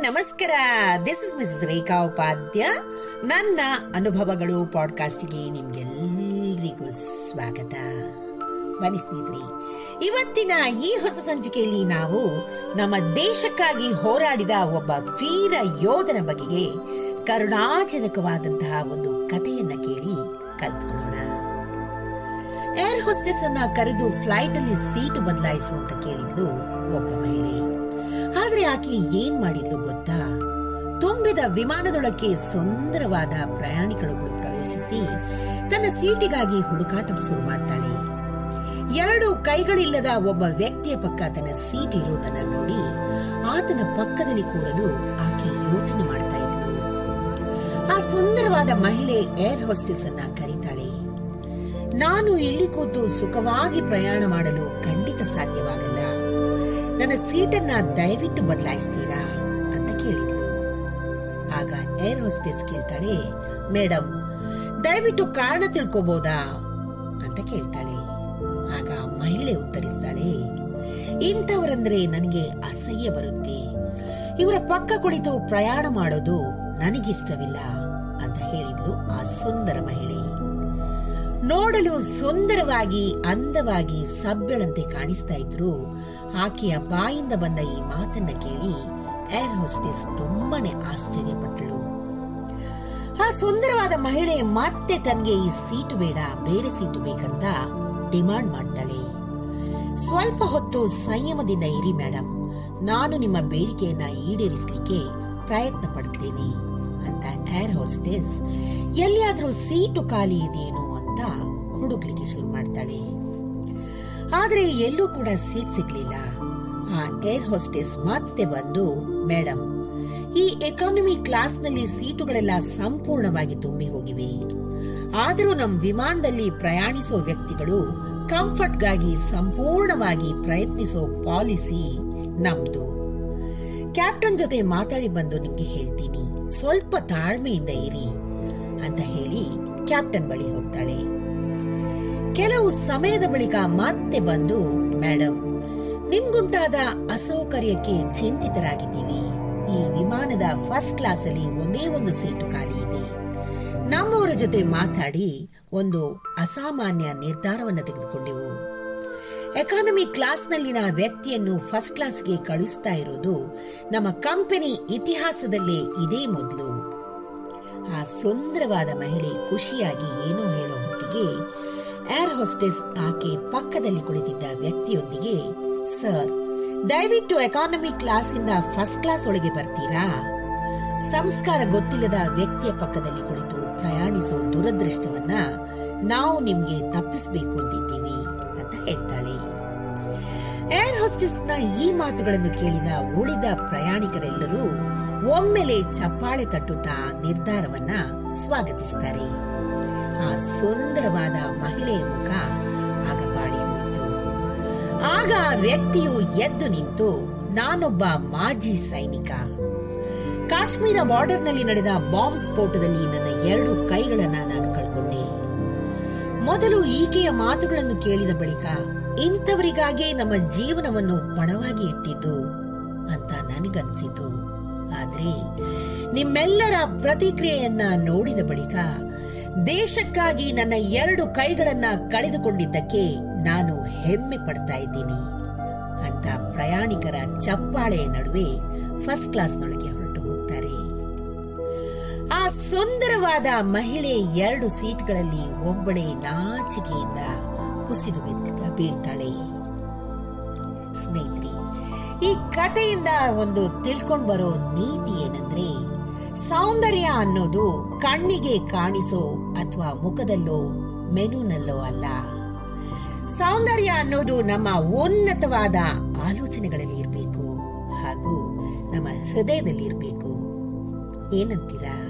ನಮಸ್ಕಾರ. This is Miss Rekha Upadhya ನನ್ನ ಅನುಭವಗಳು ಪಾಡ್ಕಾಸ್ಟ್ಗೆ ನಿಮ್ಗೆಲ್ಲರಿಗೂ ಸ್ವಾಗತ. ಬನ್ನಿ ಸ್ನೇಹಿತರೆ, ಇವತ್ತಿನ ಈ ಹೊಸ ಸಂಚಿಕೆಯಲ್ಲಿ ನಾವು ನಮ್ಮ ದೇಶಕ್ಕಾಗಿ ಹೋರಾಡಿದ ಒಬ್ಬ ವೀರ ಯೋಧನ ಬಗೆಗೆ ಕರುಣಾಜನಕವಾದಂತಹ ಒಂದು ಕಥೆಯನ್ನ ಕೇಳಿ ಕಲ್ತ್ಕೊಳ್ಳೋಣ. ಏರ್ ಹೋಸ್ಟೆಸ್ ಅನ್ನ ಕರೆದು ಫ್ಲೈಟ್ ಅಲ್ಲಿ ಸೀಟು ಬದಲಾಯಿಸುವಂತ ಕೇಳಿದ್ಲು ಒಬ್ಬ ಮಹಿಳೆ. ಆದ್ರೆ ಆಕೆ ಏನ್ ಮಾಡಿದ್ಲು ಗೊತ್ತಾ? ತುಂಬಿದ ವಿಮಾನದೊಳಕ್ಕೆ ಸುಂದರವಾದ ಪ್ರಯಾಣಿಕಳೊಬ್ಬಳು ಪ್ರವೇಶಿಸಿ ತನ್ನ ಸೀಟಿಗಾಗಿ ಹುಡುಕಾಟ ಶುರು ಮಾಡ್ತಾಳೆ. ಎರಡು ಕೈಗಳಿಲ್ಲದ ಒಬ್ಬ ವ್ಯಕ್ತಿಯ ಪಕ್ಕ ತನ್ನ ಸೀಟ್ ಇರೋದನ್ನ ನೋಡಿ ಆತನ ಪಕ್ಕದಲ್ಲಿ ಕೂರಲು ಆಕೆ ಯೋಚನೆ ಮಾಡ್ತಾ ಇದ್ಲು. ಆ ಸುಂದರವಾದ ಮಹಿಳೆ ಏರ್ ಹೋಸ್ಟೆಸ್ ಅನ್ನ ಕರೀತಾಳೆ. ನಾನು ಇಲ್ಲಿ ಕೂತು ಸುಖವಾಗಿ ಪ್ರಯಾಣ ಮಾಡಲು ಖಂಡಿತ ಸಾಧ್ಯವಾಗಲ್ಲ. ನನ್ನ ಸೀಟನ್ನ ದಯವಿಟ್ಟು ಬದಲಾಯಿಸ್ತೀರಾ ಅಂತ ಕೇಳಿದ್ಲು. ಆಗ ಏರ್ ಹೋಸ್ಟೆಸ್ ಕೇಳ್ತಾಳೆ ಮೇಡಮ್ ದಯವಿಟ್ಟು ಕಾರಣ ತಿಳ್ಕೋಬಹುದಾ ಅಂತ ಕೇಳ್ತಾಳೆ. ಆಗ ಮಹಿಳೆ ಉತ್ತರಿಸ್ತಾಳೆ, ಇಂಥವರಂದ್ರೆ ನನಗೆ ಅಸಹ್ಯ ಬರುತ್ತೆ. ಇವರ ಪಕ್ಕ ಕುಳಿತು ಪ್ರಯಾಣ ಮಾಡೋದು ನನಗಿಷ್ಟವಿಲ್ಲ, ಅಂತ ಹೇಳಿದ್ಲು ಆ ಸುಂದರ ಮಹಿಳೆ. ನೋಡಲು ಸುಂದರವಾಗಿ, ಅಂದವಾಗಿ ಸಬ್ಬಳಂತೆ ಕಾಣಿಸ್ತಾ ಇದ್ರು. ಆಕೆಯ ಬಾಯಿಂದ ಬಂದ ಈ ಮಾತನ್ನ ಕೇಳಿ ಏರ್ ಹೋಸ್ಟೆಸ್ ತುಂಬಾನೇ ಆಶ್ಚರ್ಯಪಟ್ಟಳು ಆ ಸುಂದರವಾದ ಮಹಿಳೆ ಮತ್ತೆ ತನಗೆ ಈ ಸೀಟು ಬೇಡ, ಬೇರೆ ಸೀಟು ಬೇಕಂತ ಡಿಮಾಂಡ್ ಮಾಡ್ತಾಳೆ. ಸ್ವಲ್ಪ ಹೊತ್ತು ಸಂಯಮದಿಂದ ಇರಿ ಮೇಡಮ್ ನಾನು ನಿಮ್ಮ ಬೇಡಿಕೆಯನ್ನ ಈಡೇರಿಸಲಿಕ್ಕೆ ಪ್ರಯತ್ನ ಪಡುತ್ತೇನೆ ಅಂತ ಏರ್ ಹೋಸ್ಟೆಸ್. ಎಲ್ಲಿಯಾದ್ರೂ ಸೀಟು ಖಾಲಿ ಇದೆಯೇನೋ ಅಂತ ಹುಡುಕ್ಲಿಕ್ಕೆ ಶುರು ಮಾಡ್ತಾಳೆ. ಆದ್ರೆ ಎಲ್ಲೂ ಕೂಡ ಸೀಟ್ ಸಿಗ್ಲಿಲ್ಲ. ಆ ಏರ್ ಹೋಸ್ಟೆಸ್ ಮತ್ತೆ ಬಂದು ಮೇಡಮ್ ಈ ಎಕಾನಮಿ ಕ್ಲಾಸ್ನಲ್ಲಿ ಸೀಟುಗಳೆಲ್ಲ ಸಂಪೂರ್ಣವಾಗಿ ತುಂಬಿ ಹೋಗಿವೆ. ಆದರೂ ನಮ್ಮ ವಿಮಾನದಲ್ಲಿ ಪ್ರಯಾಣಿಸೋ ವ್ಯಕ್ತಿಗಳು ಕಂಫರ್ಟ್ಗಾಗಿ ಸಂಪೂರ್ಣವಾಗಿ ಪ್ರಯತ್ನಿಸೋ ಪಾಲಿಸಿ ನಮ್ದು. ಕ್ಯಾಪ್ಟನ್ ಜೊತೆ ಮಾತಾಡಿ ಬಂದು ನಿಮ್ಗೆ ಹೇಳ್ತೀನಿ. ಸ್ವಲ್ಪ ತಾಳ್ಮೆಯಿಂದ ಇರಿ ಅಂತ ಹೇಳಿ ಕ್ಯಾಪ್ಟನ್ ಬಳಿ ಹೋಗ್ತಾಳೆ. ಕೆಲವು ಸಮಯದ ಬಳಿಕ ಮತ್ತೆ ಬಂದು ಮೇಡಮ್ ನಿಮ್ಗುಂಟಾದ ಅಸೌಕರ್ಯಕ್ಕೆ ಚಿಂತಿತರಾಗಿದ್ದೀವಿ. ಈ ವಿಮಾನದ ಫಸ್ಟ್ ಕ್ಲಾಸ್ ಅಲ್ಲಿ ಒಂದೇ ಒಂದು ಸೀಟು ಖಾಲಿ ಇದೆ. ನಮ್ಮವರ ಜೊತೆ ಮಾತಾಡಿ ಒಂದು ಅಸಾಮಾನ್ಯ ನಿರ್ಧಾರವನ್ನು ತೆಗೆದುಕೊಂಡೆವು. ಎಕಾನಮಿ ಕ್ಲಾಸ್ನಲ್ಲಿನ ವ್ಯಕ್ತಿಯನ್ನು ಫಸ್ಟ್ ಕ್ಲಾಸ್ಗೆ ಕಳಿಸ್ತಾ ಇರೋದು ನಮ್ಮ ಕಂಪನಿ ಇತಿಹಾಸದಲ್ಲೇ ಇದೇ ಮೊದಲು ಆ ಸುಂದರವಾದ ಮಹಿಳೆ ಖುಷಿಯಾಗಿ ಏನೋ ಹೇಳೋ ಹೊತ್ತಿಗೆ ಏರ್ ಹೋಸ್ಟೆಸ್ ಆಕೆ ಪಕ್ಕದಲ್ಲಿ ಕುಳಿತಿದ್ದ ವ್ಯಕ್ತಿಯೊಂದಿಗೆ ಸರ್ ದಯವಿಟ್ಟು ಎಕಾನಮಿ ಕ್ಲಾಸ್ ಇಂದ ಫಸ್ಟ್ ಕ್ಲಾಸ್ ಒಳಗೆ ಬರ್ತೀರಾ? ಸಂಸ್ಕಾರ ಗೊತ್ತಿಲ್ಲದ ವ್ಯಕ್ತಿಯ ಪಕ್ಕದಲ್ಲಿ ಕುಳಿತು ಪ್ರಯಾಣಿಸೋ ದುರದೃಷ್ಟವನ್ನ ನಾವು ನಿಮ್ಗೆ ತಪ್ಪಿಸಬೇಕು ಅಂತಿದ್ದೀವಿ. ಅಂತ ಹೇಳ್ತಾಳೆ ಏರ್ನ ಈ ಮಾತುಗಳನ್ನು ಕೇಳಿದ ಉಳಿದ ಪ್ರಯಾಣಿಕರೆಲ್ಲರೂ ಒಮ್ಮೆಲೆ ಚಪ್ಪಾಳೆ ತಟ್ಟುತ್ತಾ ನಿರ್ಧಾರವನ್ನ ಸ್ವಾಗತಿಸ್ತಾರೆ. ಆ ಸುಂದರವಾದ ಮಹಿಳೆಯ ಮುಖ ಆಗ ಆಗ ಆ ವ್ಯಕ್ತಿಯು ಎದ್ದು ನಿಂತು ನಾನೊಬ್ಬ ಮಾಜಿ ಸೈನಿಕ. ಕಾಶ್ಮೀರ ಬಾರ್ಡರ್ನಲ್ಲಿ ನಡೆದ ಬಾಂಬ್ ಸ್ಫೋಟದಲ್ಲಿ ನನ್ನ ಎರಡು ಕೈಗಳನ್ನ ನಾನು ಮೊದಲು ಈಕೆಯ ಮಾತುಗಳನ್ನು ಕೇಳಿದ ಬಳಿಕ ಇಂಥವರಿಗಾಗೆ ನಮ್ಮ ಜೀವನವನ್ನು ಪಣವಾಗಿ ಇಟ್ಟಿದ್ದು ಅಂತ ನನಗನ್ಸಿತು. ಆದ್ರೆ ನಿಮ್ಮೆಲ್ಲರ ಪ್ರತಿಕ್ರಿಯೆಯನ್ನ ನೋಡಿದ ಬಳಿಕ ದೇಶಕ್ಕಾಗಿ ನನ್ನ ಎರಡು ಕೈಗಳನ್ನ ಕಳೆದುಕೊಂಡಿದ್ದಕ್ಕೆ ನಾನು ಹೆಮ್ಮೆ ಪಡ್ತಾ ಇದ್ದೀನಿ ಅಂತ ಪ್ರಯಾಣಿಕರ ಚಪ್ಪಾಳೆಯ ನಡುವೆ ಫಸ್ಟ್ ಕ್ಲಾಸ್ನೊಳಗೆ ಸುಂದರವಾದ ಮಹಿಳೆ ಎರಡು ಸೀಟ್ಗಳಲ್ಲಿ ಒಬ್ಬಳೇ ನಾಚಿಕೆಯಿಂದ ಕುಸಿದು ಬೀಳ್ತಾಳೆ. ಸ್ನೇಹಿತರೆ, ಈ ಕಥೆಯಿಂದ ಒಂದು ತಿಳ್ಕೊಂಡು ಬರೋ ನೀತಿ ಏನಂದ್ರೆ, ಸೌಂದರ್ಯ ಅನ್ನೋದು ಕಣ್ಣಿಗೆ ಕಾಣಿಸೋ ಅಥವಾ ಮುಖದಲ್ಲೋ ಮೆನುನಲ್ಲೋ ಅಲ್ಲ. ಸೌಂದರ್ಯ ಅನ್ನೋದು ನಮ್ಮ ಉನ್ನತವಾದ ಆಲೋಚನೆಗಳಲ್ಲಿ ಇರಬೇಕು ಹಾಗೂ ನಮ್ಮ ಹೃದಯದಲ್ಲಿ ಇರಬೇಕು. ಏನಂತೀರಾ?